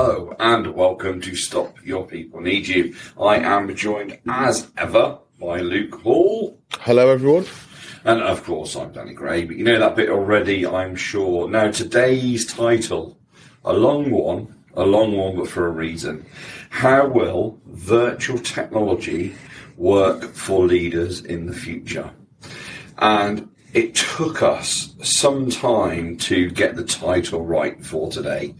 Hello and welcome to Stop Your People Need You. I am joined as ever by Luke Hall. Hello, everyone. And of course, I'm Danny Gray, but you know that bit already, I'm sure. Now, today's title, a long one, a long one, but for a reason. How will virtual technology work for leaders in the future? And it took us some time to get the title right for today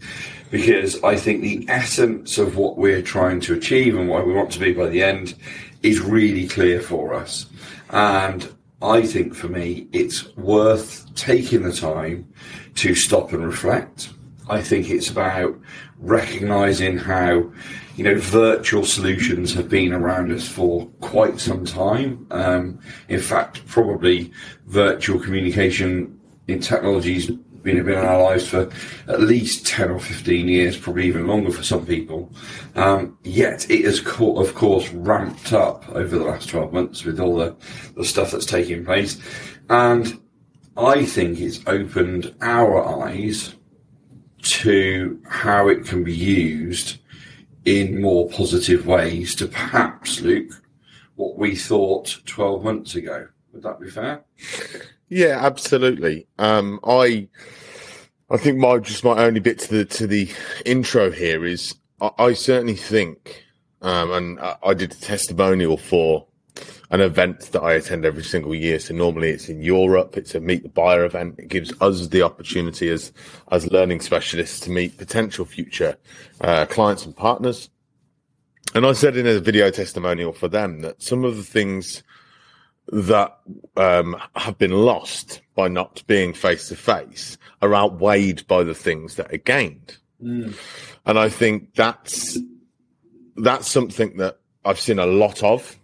because I think the essence of what we're trying to achieve and what we want to be by the end is really clear for us. And I think for me, it's worth taking the time to stop and reflect. I think it's about recognizing how, you know, virtual solutions have been around us for quite some time. Um, in fact, probably virtual communication in technologies been, in our lives for at least 10 or 15 years, probably even longer for some people. Um, yet it has, co- of course, ramped up over the last 12 months with all the, the stuff that's taking place. And I think it's opened our eyes to how it can be used in more positive ways to perhaps, Luke, what we thought 12 months ago. Would that be fair? Yeah, absolutely. Um, I, I think my just my only bit to the to the intro here is I, I certainly think, um, and I, I did a testimonial for an event that I attend every single year. So normally it's in Europe. It's a meet the buyer event. It gives us the opportunity as as learning specialists to meet potential future uh, clients and partners. And I said in a video testimonial for them that some of the things that um, have been lost by not being face to face are outweighed by the things that are gained. Mm. And I think that's that's something that I've seen a lot of.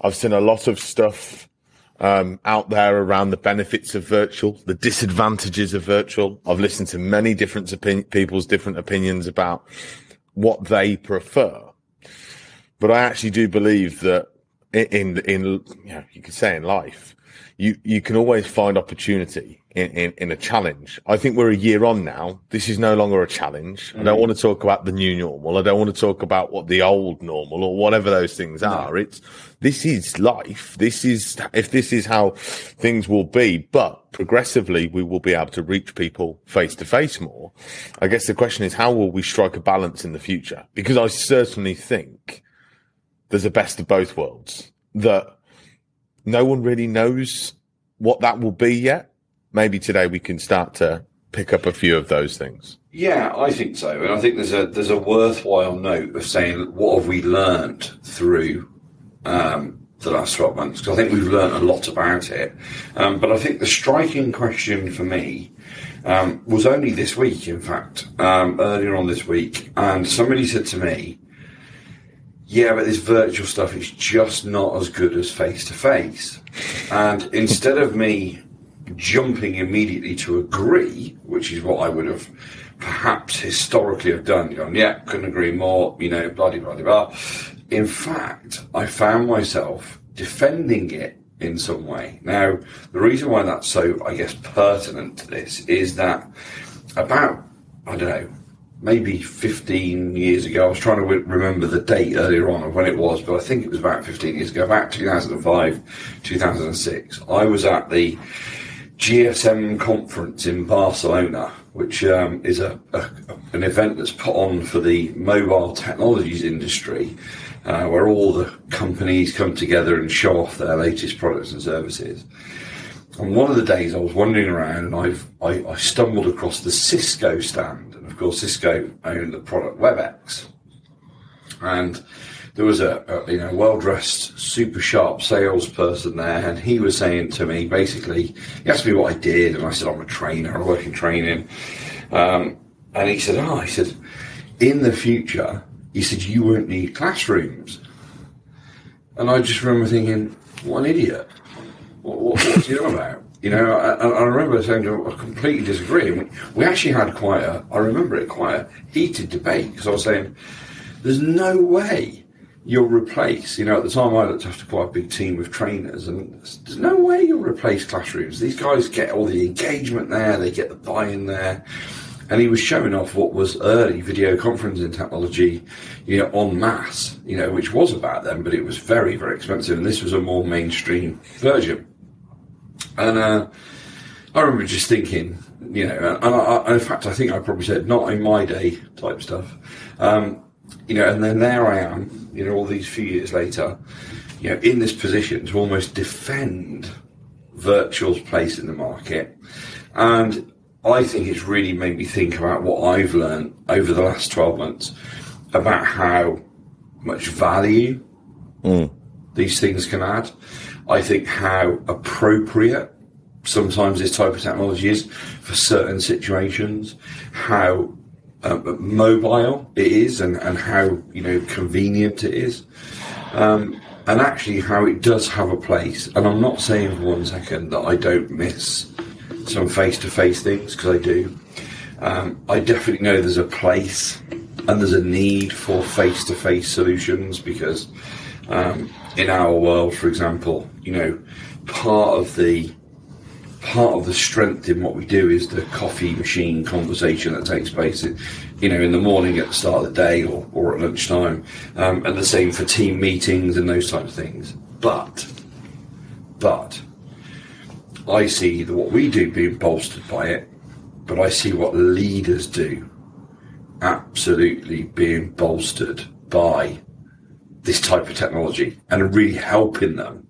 I've seen a lot of stuff um, out there around the benefits of virtual, the disadvantages of virtual. I've listened to many different opin- people's different opinions about what they prefer. But I actually do believe that in in you know you could say in life, you you can always find opportunity in, in, in a challenge. I think we're a year on now. This is no longer a challenge. Mm. I don't mm. want to talk about the new normal. I don't want to talk about what the old normal or whatever those things are. No. It's this is life. This is if this is how things will be, but progressively we will be able to reach people face to face more. I guess the question is how will we strike a balance in the future? Because I certainly think there's a best of both worlds that no one really knows what that will be yet. Maybe today we can start to pick up a few of those things. Yeah, I think so, and I think there's a there's a worthwhile note of saying what have we learned through um, the last twelve months because I think we've learned a lot about it. Um, but I think the striking question for me um, was only this week, in fact, um, earlier on this week, and somebody said to me, yeah, but this virtual stuff is just not as good as face to face. And instead of me jumping immediately to agree, which is what I would have perhaps historically have done, going, yeah, couldn't agree more, you know, blah, blah, blah, blah. In fact, I found myself defending it in some way. Now, the reason why that's so, I guess, pertinent to this is that about, I don't know, maybe 15 years ago. I was trying to remember the date earlier on of when it was, but I think it was about 15 years ago, about 2005, 2006. I was at the GSM conference in Barcelona, which um, is a, a, an event that's put on for the mobile technologies industry, uh, where all the companies come together and show off their latest products and services. On one of the days, I was wandering around and I've, I, I stumbled across the Cisco stand. And of course, Cisco owned the product WebEx, and there was a, a you know well dressed, super sharp salesperson there, and he was saying to me basically, he asked me what I did, and I said I'm a trainer, I work in training, um, and he said, oh, he said, in the future, he said you won't need classrooms, and I just remember thinking, what an idiot, what, what, what's he on about? You know, I, I remember saying to I completely disagree. We, we actually had quite a, I remember it, quite a heated debate because I was saying, there's no way you'll replace, you know, at the time I looked after quite a big team of trainers and there's no way you'll replace classrooms. These guys get all the engagement there, they get the buy-in there. and he was showing off what was early video conferencing technology, you know, en masse, you know, which was about them, but it was very, very expensive, and this was a more mainstream version. And uh, I remember just thinking, you know, and, I, in fact, I think I probably said not in my day type stuff, um, you know, and then there I am, you know, all these few years later, you know, in this position to almost defend virtual's place in the market, and I think it's really made me think about what I've learned over the last 12 months about how much value Mm. these things can add. I think how appropriate sometimes this type of technology is for certain situations, how um, mobile it is, and, and how you know convenient it is, um, and actually how it does have a place. And I'm not saying for one second that I don't miss some face-to-face things because I do. Um, I definitely know there's a place and there's a need for face-to-face solutions because um, in our world, for example, you know, part of the part of the strength in what we do is the coffee machine conversation that takes place, in, you know, in the morning at the start of the day or, or at lunchtime, um, and the same for team meetings and those types of things. But, but, I see that what we do being bolstered by it, but I see what leaders do absolutely being bolstered by this type of technology and really helping them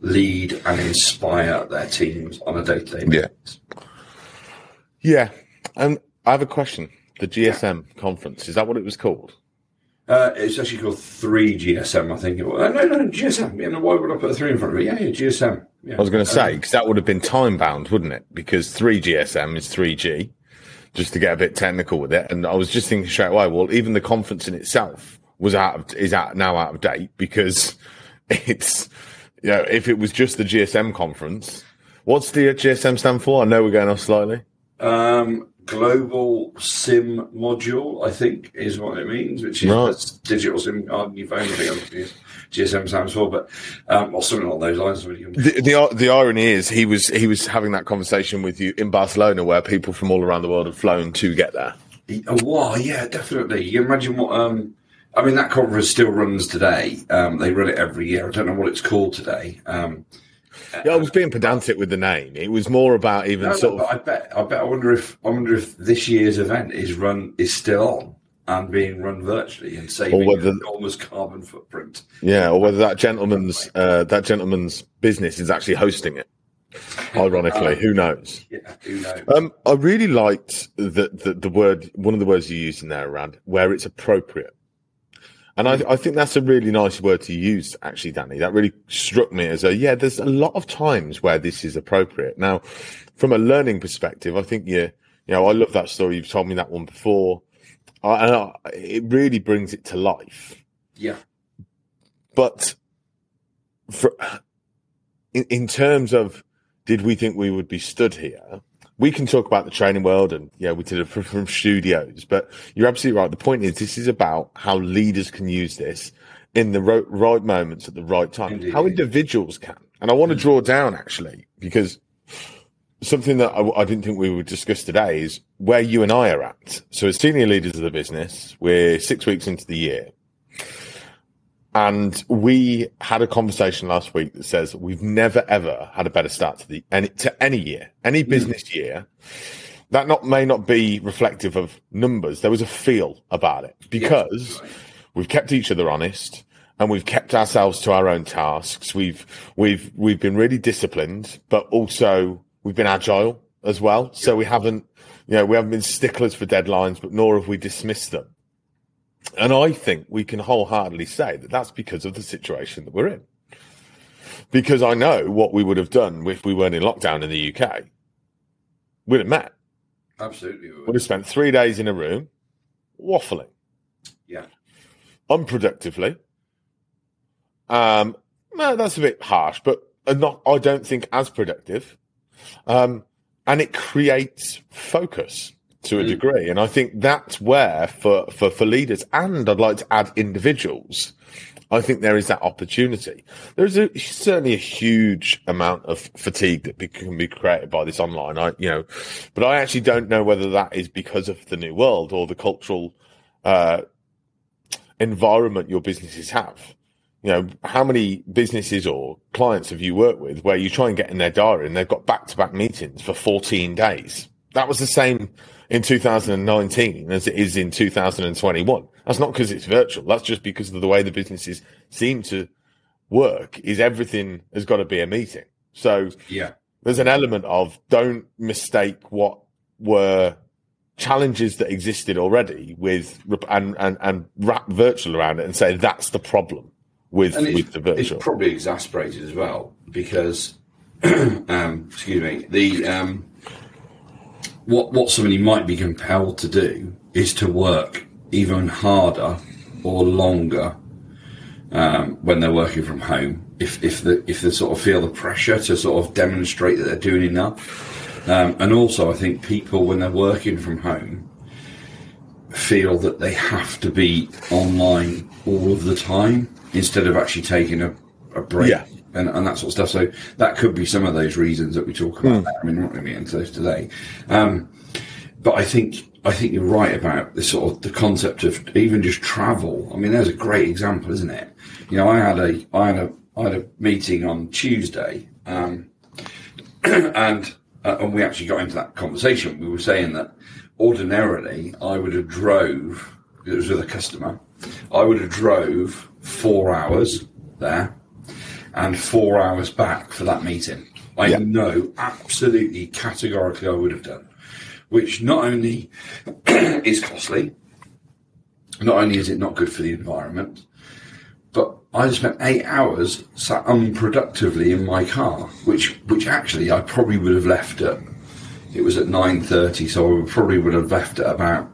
lead and inspire their teams on a day-to-day basis. Yeah. And I have a question. The GSM conference, is that what it was called? Uh, it's actually called 3GSM, I think it was. Uh, no, no, GSM. Yeah, no, why would I put a 3 in front of it? Yeah, yeah, GSM. Yeah. I was going to say, because that would have been time bound, wouldn't it? Because 3GSM is 3G, just to get a bit technical with it. And I was just thinking straight away, well, even the conference in itself was out of, is out now out of date because it's, you know, if it was just the GSM conference, what's the GSM stand for? I know we're going off slightly. Um, global SIM module, I think, is what it means, which is Right. digital SIM card on your phone. I think I'm. GSM stands for, but um, or something along those lines. The, the the irony is he was he was having that conversation with you in Barcelona, where people from all around the world have flown to get there. Oh, wow, yeah, definitely. You can imagine what. Um, I mean, that conference still runs today. Um, they run it every year. I don't know what it's called today. Um, Yeah, I was being pedantic with the name. It was more about even no, sort no, of I bet. I bet. I wonder if. I wonder if this year's event is run is still on and being run virtually and saving whether- an enormous carbon footprint. yeah, or whether that gentleman's uh, that gentleman's business is actually hosting it. Ironically, who knows? Yeah, who knows? Um, I really liked the, the the word one of the words you used in there around where it's appropriate, and I, I think that's a really nice word to use. Actually, Danny, that really struck me as a yeah. There's a lot of times where this is appropriate. Now, from a learning perspective, I think you you know I love that story. You've told me that one before, I, and I, it really brings it to life. yeah, But for, in, in terms of did we think we would be stood here? We can talk about the training world and yeah, we did it from, from studios, but you're absolutely right. The point is, this is about how leaders can use this in the ro- right moments at the right time, Indeed. how individuals can. And I want to mm. draw down actually, because something that I, I didn't think we would discuss today is where you and I are at. So as senior leaders of the business, we're six weeks into the year. And we had a conversation last week that says we've never ever had a better start to the any to any year, any hmm. business year. That not may not be reflective of numbers. There was a feel about it because we've kept each other honest and we've kept ourselves to our own tasks. We've we've we've been really disciplined, but also we've been agile as well. So we haven't you know we haven't been sticklers for deadlines, but nor have we dismissed them. And I think we can wholeheartedly say that that's because of the situation that we're in. Because I know what we would have done if we weren't in lockdown in the UK. We'd have met. absolutely. we Would would. have spent three days in a room waffling Yeah, unproductively. Um, no, that's a bit harsh, but not. I don't think as productive. Um, and it creates focus to a Mm. degree, and I think that's where for for for leaders, and I'd like to add individuals. I think there is that opportunity. There's a, certainly a huge amount of fatigue that be, can be created by this online. I, you know, but I actually don't know whether that is because of the new world or the cultural uh, environment your businesses have. You know, how many businesses or clients have you worked with where you try and get in their diary and they've got back to back meetings for 14 days? That was the same in 2019 as it is in 2021. That's not because it's virtual. That's just because of the way the businesses seem to work is everything has got to be a meeting. So yeah, there's an element of don't mistake what were challenges that existed already with and and and wrap virtual around it and say that's the problem with with the virtual. It's probably exasperated as well because um, excuse me the um, what what somebody might be compelled to do is to work even harder or longer um, when they're working from home. If if the if they sort of feel the pressure to sort of demonstrate that they're doing enough, um, and also I think people when they're working from home feel that they have to be online all of the time instead of actually taking a, a break. Yeah. And, and that sort of stuff. So that could be some of those reasons that we talk about. Mm. I mean, we're not going to be into those today. Um, but I think I think you're right about the sort of the concept of even just travel. I mean, there's a great example, isn't it? You know, I had a I had a I had a meeting on Tuesday, um, and uh, and we actually got into that conversation. We were saying that ordinarily I would have drove. It was with a customer. I would have drove four hours there and four hours back for that meeting. I yeah. know absolutely categorically I would have done which not only is costly, not only is it not good for the environment, but I spent eight hours sat unproductively in my car, which which actually I probably would have left at. It was at nine thirty, so I probably would have left at about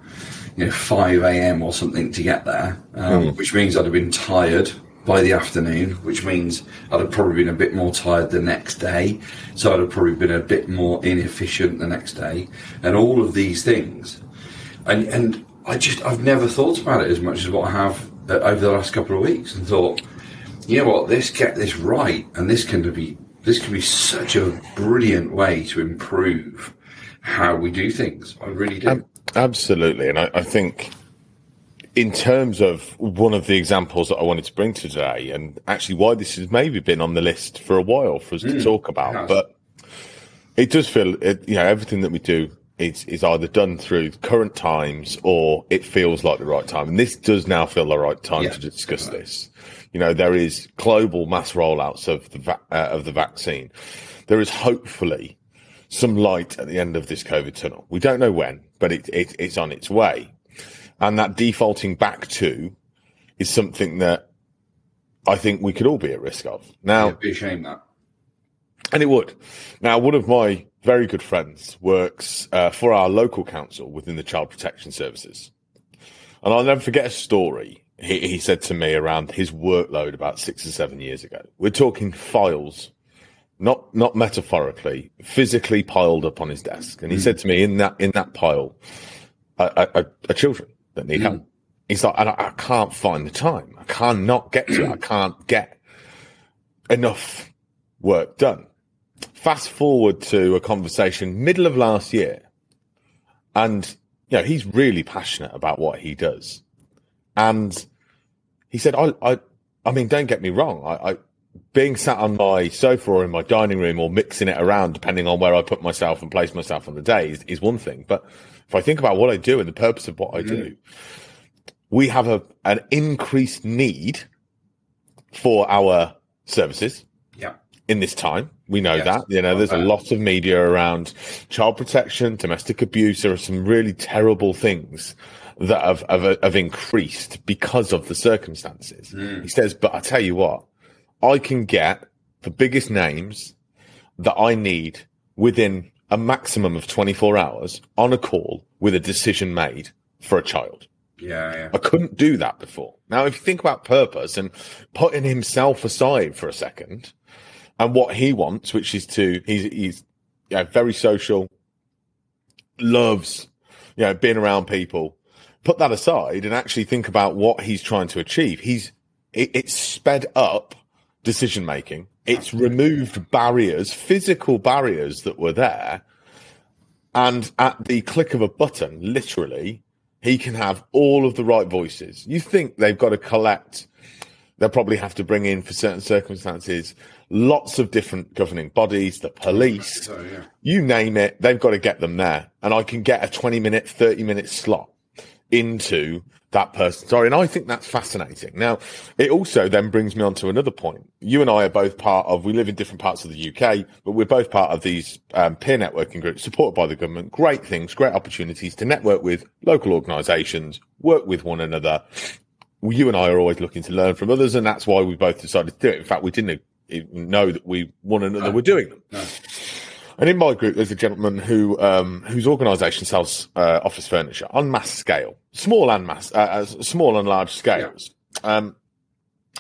you know five a.m. or something to get there, um, mm. which means I'd have been tired by the afternoon, which means I'd have probably been a bit more tired the next day. So I'd have probably been a bit more inefficient the next day. And all of these things. And, and I just, I've never thought about it as much as what I have uh, over the last couple of weeks and thought, you know what, this get this right. And this can be, this can be such a brilliant way to improve how we do things. I really do. Um, absolutely. And I, I think in terms of one of the examples that I wanted to bring today, and actually why this has maybe been on the list for a while for us mm, to talk about, but it does feel, it, you know, everything that we do is, is either done through current times or it feels like the right time. And this does now feel the right time yeah. to discuss right. this. You know, there is global mass rollouts of the, va- uh, of the vaccine. There is hopefully some light at the end of this COVID tunnel. We don't know when, but it, it, it's on its way. And that defaulting back to is something that I think we could all be at risk of. Now, It'd be a shame that. And it would. Now, one of my very good friends works uh, for our local council within the Child Protection Services. And I'll never forget a story he, he said to me around his workload about six or seven years ago. We're talking files, not not metaphorically, physically piled up on his desk. And he mm. said to me, in that in that pile, are, children that need mm. help. He's like, I, I can't find the time. I can't not get to it. I can't get enough work done. Fast forward to a conversation middle of last year, and you know he's really passionate about what he does, and he said, "I, I, I mean, don't get me wrong. I, I being sat on my sofa or in my dining room or mixing it around, depending on where I put myself and place myself on the day, is, is one thing. But if I think about what I do and the purpose of what I do, mm. we have a an increased need for our services. Yeah. In this time, we know yes. that. You know, there's a lot of media around child protection, domestic abuse. There are some really terrible things that have, have, have increased because of the circumstances. Mm. He says, but I tell you what, I can get the biggest names that I need within a maximum of 24 hours on a call with a decision made for a child. Yeah, yeah. I couldn't do that before. Now, if you think about purpose and putting himself aside for a second and what he wants, which is to, he's, he's you know, very social, loves, you know, being around people, put that aside and actually think about what he's trying to achieve. He's, it, it's sped up decision making. It's removed barriers, physical barriers that were there. And at the click of a button, literally, he can have all of the right voices. You think they've got to collect, they'll probably have to bring in for certain circumstances lots of different governing bodies, the police, So, yeah. you name it, they've got to get them there. And I can get a 20 minute, 30 minute slot into that person. Sorry. And I think that's fascinating. Now, it also then brings me on to another point. You and I are both part of, we live in different parts of the UK, but we're both part of these um, peer networking groups supported by the government. Great things, great opportunities to network with local organisations, work with one another. You and I are always looking to learn from others, and that's why we both decided to do it. In fact, we didn't know that we one another were doing them. No. And in my group, there's a gentleman who um, whose organisation sells uh, office furniture on mass scale, small and mass, uh, uh, small and large scales. Um,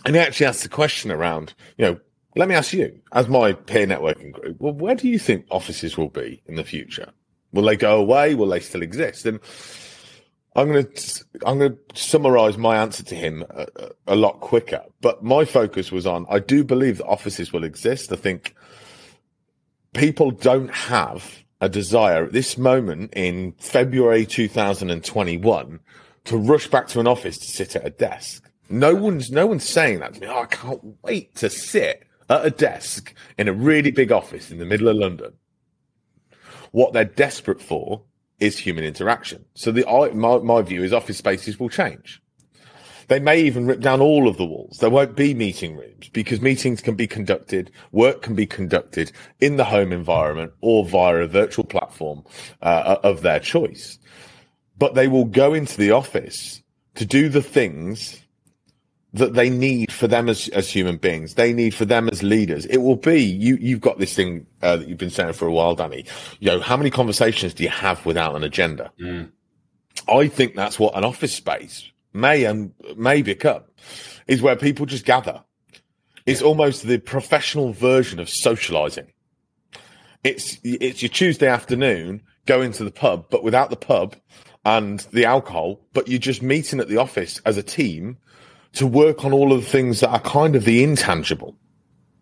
and he actually asked the question around, you know, let me ask you, as my peer networking group, well, where do you think offices will be in the future? Will they go away? Will they still exist? And I'm going to I'm going to summarize my answer to him a, a lot quicker. But my focus was on I do believe that offices will exist. I think people don't have a desire at this moment in February 2021 to rush back to an office to sit at a desk. No one's no one's saying that to me. Oh, I can't wait to sit at a desk in a really big office in the middle of London. What they're desperate for is human interaction. So the my, my view is office spaces will change. They may even rip down all of the walls. There won't be meeting rooms because meetings can be conducted, work can be conducted in the home environment or via a virtual platform uh, of their choice. But they will go into the office to do the things that they need for them as, as human beings. They need for them as leaders. It will be you. You've got this thing uh, that you've been saying for a while, Danny. You know, how many conversations do you have without an agenda? I think that's what an office space may and may become is where people just gather. It's almost the professional version of socializing. It's it's your Tuesday afternoon going to the pub, but without the pub and the alcohol, but you're just meeting at the office as a team to work on all of the things that are kind of the intangible.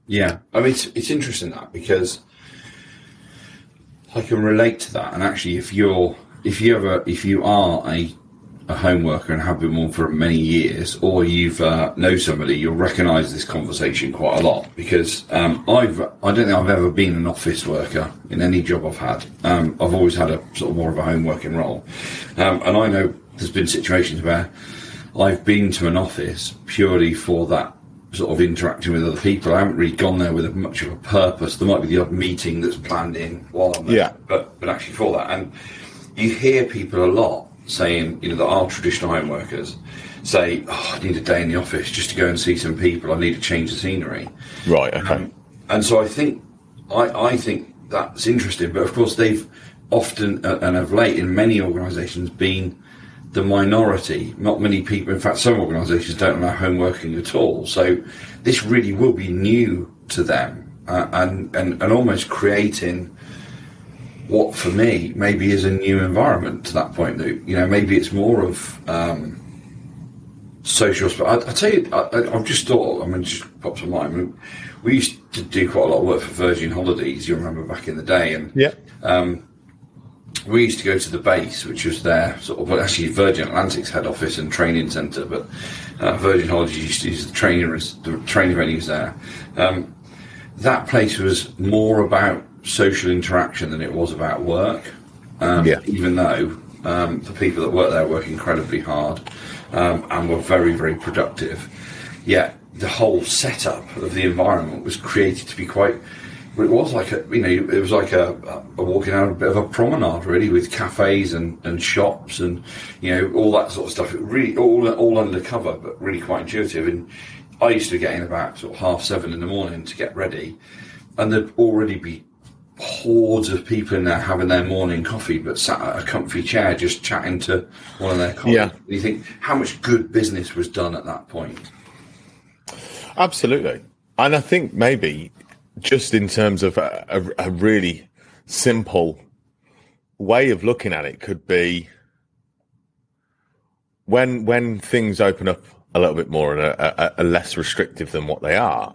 Yeah, I mean it's it's interesting that because I can relate to that, and actually, if you're if you ever if you are a a home worker and have been one for many years, or you've uh, know somebody, you'll recognise this conversation quite a lot because um, I've I don't think I've ever been an office worker in any job I've had. Um, I've always had a sort of more of a home working role, um, and I know there's been situations where I've been to an office purely for that sort of interacting with other people. I haven't really gone there with much of a purpose. There might be the odd meeting that's planned in while I'm there, Yeah. but but actually for that, and you hear people a lot saying, you know, that are traditional home workers say, "Oh, I need a day in the office just to go and see some people. I need to change the scenery." Right. Okay. Um, and so I think I, I think that's interesting. But of course, they've often uh, and of late in many organisations been the minority. Not many people. In fact, some organisations don't allow home working at all. So this really will be new to them, uh, and, and and almost creating what for me maybe is a new environment to that point. That you know maybe it's more of. Um, social. But I, I tell you, I, I, I've just thought. I mean, just popped to mind. We, we used to do quite a lot of work for Virgin Holidays. You remember back in the day, and yeah. we used to go to the base, which was their sort of well, actually Virgin Atlantic's head office and training centre, but uh, Virgin Holidays used to use the training the training venues there. Um, that place was more about social interaction than it was about work. Um, Yeah. Even though um, the people that work there work incredibly hard um, and were very very productive, yet the whole setup of the environment was created to be quite it was like a, you know, it was like a, a walking out a bit of a promenade, really, with cafes and, and shops and you know all that sort of stuff. It really all all undercover, but really quite intuitive. And I used to get in about sort of half seven in the morning to get ready, and there'd already be hordes of people in there having their morning coffee, but sat at a comfy chair just chatting to one of their colleagues. Yeah. You think how much good business was done at that point? Absolutely. And I think maybe just in terms of a, a, a really simple way of looking at it could be when when things open up a little bit more and are, less restrictive than what they are,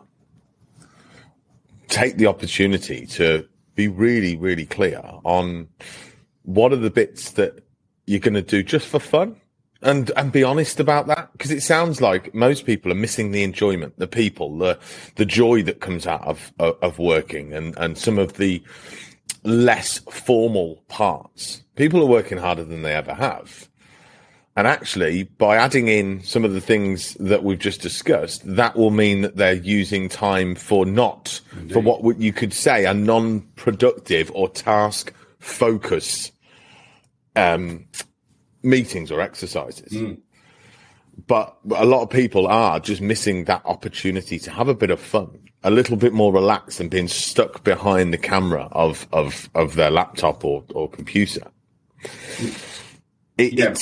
take the opportunity to be really, really clear on what are the bits that you're going to do just for fun and and be honest about that. Because it sounds like most people are missing the enjoyment the people the the joy that comes out of of, of working and and some of the less formal parts. People are working harder than they ever have and actually by adding in some of the things that we've just discussed that will mean that they're using time for not Indeed. for what you could say a non-productive or task focused um meetings or exercises. Mm. But a lot of people are just missing that opportunity to have a bit of fun, a little bit more relaxed than being stuck behind the camera of, of, of their laptop or, or computer. It, yeah,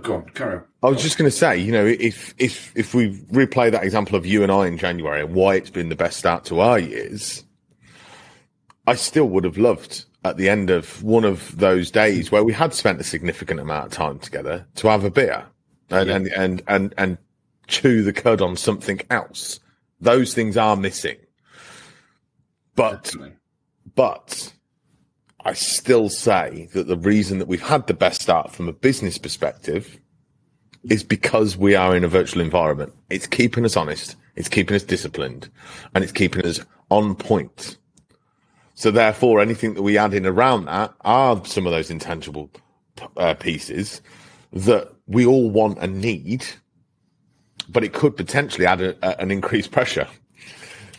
go on, carry on. I was just going to say, you know, if if if we replay that example of you and I in January and why it's been the best start to our years, I still would have loved at the end of one of those days where we had spent a significant amount of time together to have a beer and, yeah. and, and, and, and chew the cud on something else. Those things are missing. But, Definitely. but I still say that the reason that we've had the best start from a business perspective is because we are in a virtual environment. It's keeping us honest. It's keeping us disciplined and it's keeping us on point. So therefore, anything that we add in around that are some of those intangible uh, pieces that we all want and need, but it could potentially add a, a, an increased pressure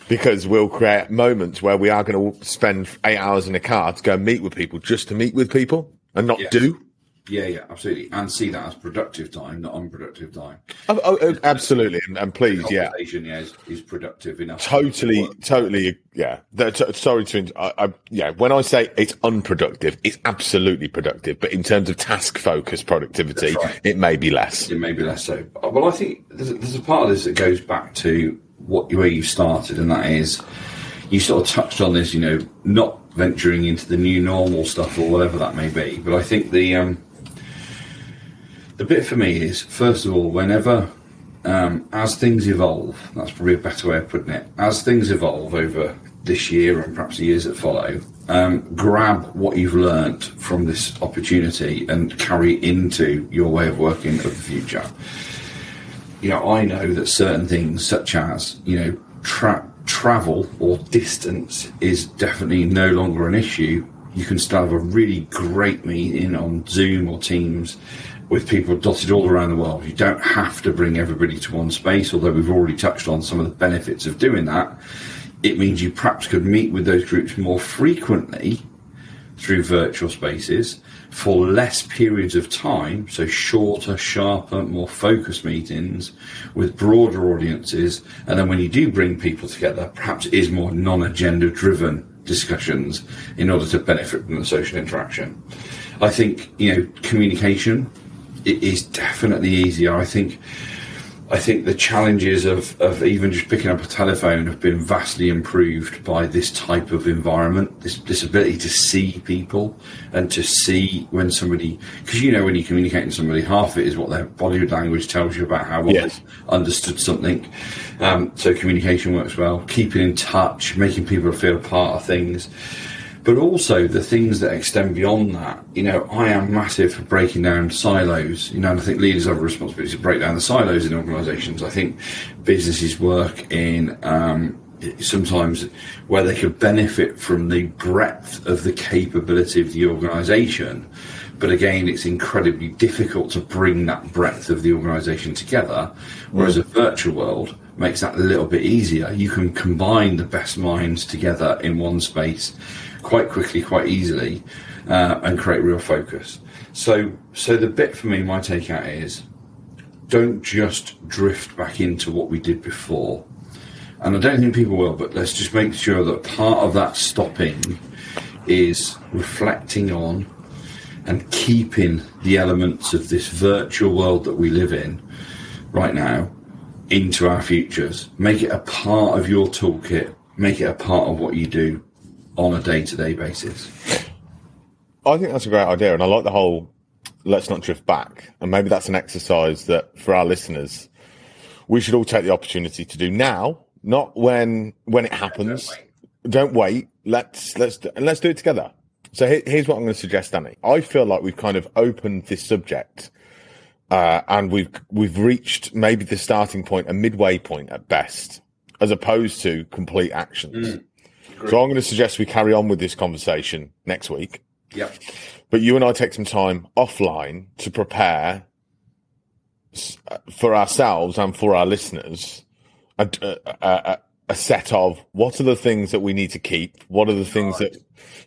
because we'll create moments where we are going to spend eight hours in a car to go meet with people just to meet with people and not yes. do. Yeah, yeah, absolutely, and see that as productive time, not unproductive time. Oh, oh, oh absolutely, and, and please, yeah, yeah, is, is productive enough. Totally, to totally, yeah. T- sorry to, I, I, yeah. When I say it's unproductive, it's absolutely productive, but in terms of task focused productivity, right. it may be less. It may be less so. Well, I think there's there's a part of this that goes back to what where you started, and that is you sort of touched on this, you know, not venturing into the new normal stuff or whatever that may be. But I think the um, the bit for me is first of all, whenever um, as things evolve, that's probably a better way of putting it. As things evolve over this year and perhaps the years that follow, um, grab what you've learnt from this opportunity and carry into your way of working of the future. You know, I know that certain things, such as you know, tra- travel or distance, is definitely no longer an issue. You can still have a really great meeting on Zoom or Teams with people dotted all around the world. You don't have to bring everybody to one space, although we've already touched on some of the benefits of doing that. It means you perhaps could meet with those groups more frequently through virtual spaces for less periods of time, so shorter, sharper, more focused meetings with broader audiences. And then when you do bring people together, perhaps it is more non agenda driven discussions in order to benefit from the social interaction. I think, you know, communication it is definitely easier. I think I think the challenges of, of even just picking up a telephone have been vastly improved by this type of environment, this, this ability to see people and to see when somebody, because you know, when you communicate with somebody, half of it is what their body language tells you about how well yes. they understood something. Um, so communication works well, keeping in touch, making people feel part of things but also the things that extend beyond that. You know, I am massive for breaking down silos. You know, and I think leaders have a responsibility to break down the silos in organisations. I think businesses work in um, sometimes where they could benefit from the breadth of the capability of the organisation. But again, it's incredibly difficult to bring that breadth of the organisation together. Whereas mm. a virtual world makes that a little bit easier. You can combine the best minds together in one space quite quickly, quite easily, uh, and create real focus. So, so the bit for me, my take out is, don't just drift back into what we did before. And I don't think people will, but let's just make sure that part of that stopping is reflecting on and keeping the elements of this virtual world that we live in right now into our futures. Make it a part of your toolkit, make it a part of what you do on a day to day basis. I think that's a great idea, and I like the whole let's not drift back. And maybe that's an exercise that for our listeners, we should all take the opportunity to do now, not when when it happens. Don't wait. Don't wait. Let's let's do- and let's do it together. So here, here's what I'm going to suggest, Danny. I feel like we've kind of opened this subject, uh, and we've we've reached maybe the starting point, a midway point at best, as opposed to complete actions. So I'm going to suggest we carry on with this conversation next week. Yep. But you and I take some time offline to prepare uh, for ourselves and for our listeners a, a, a, a set of what are the things that we need to keep, what are the things that.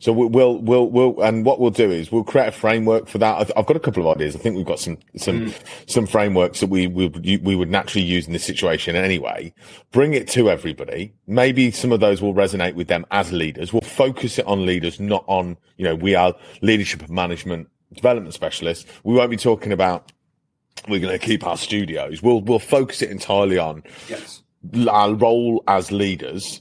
So we- we'll we'll we'll and what we'll do is we'll create a framework for that. I've- I've got a couple of ideas. I think we've got some some hmm. some frameworks that we we would we would naturally use in this situation anyway. Bring it to everybody. Maybe some of those will resonate with them as leaders. We'll focus it on leaders, not on you know we are leadership and management development specialists. We won't be talking about we're going to keep our studios. We'll we'll focus it entirely on Yes. Our role as leaders.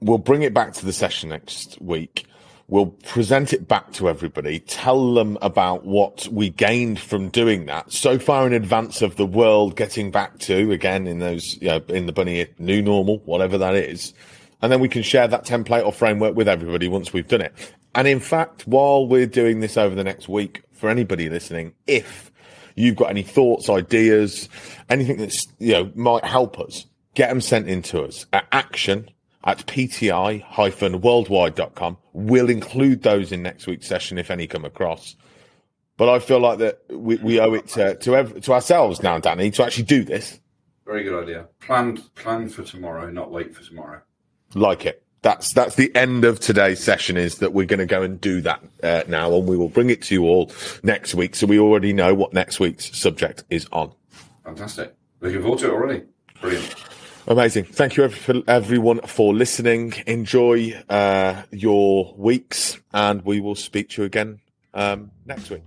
We'll bring it back to the session next week. We'll present it back to everybody, tell them about what we gained from doing that so far in advance of the world getting back to again in those, you know, in the bunny new normal, whatever that is. And then we can share that template or framework with everybody once we've done it. And in fact, while we're doing this over the next week, for anybody listening, if you've got any thoughts, ideas, anything that's, you know, might help us, get them sent in to us at action at pti-worldwide.com. We'll include those in next week's session if any come across. But I feel like that we, we owe it to, to, ev- to ourselves now, Danny, to actually do this. Very good idea. Plan plan for tomorrow, not wait for tomorrow. Like it. That's that's the end of today's session. Is that we're going to go and do that uh, now, and we will bring it to you all next week. So we already know what next week's subject is on. Fantastic. Looking forward to it already. Brilliant. Amazing. Thank you every, everyone for listening. Enjoy uh, your weeks, and we will speak to you again um, next week.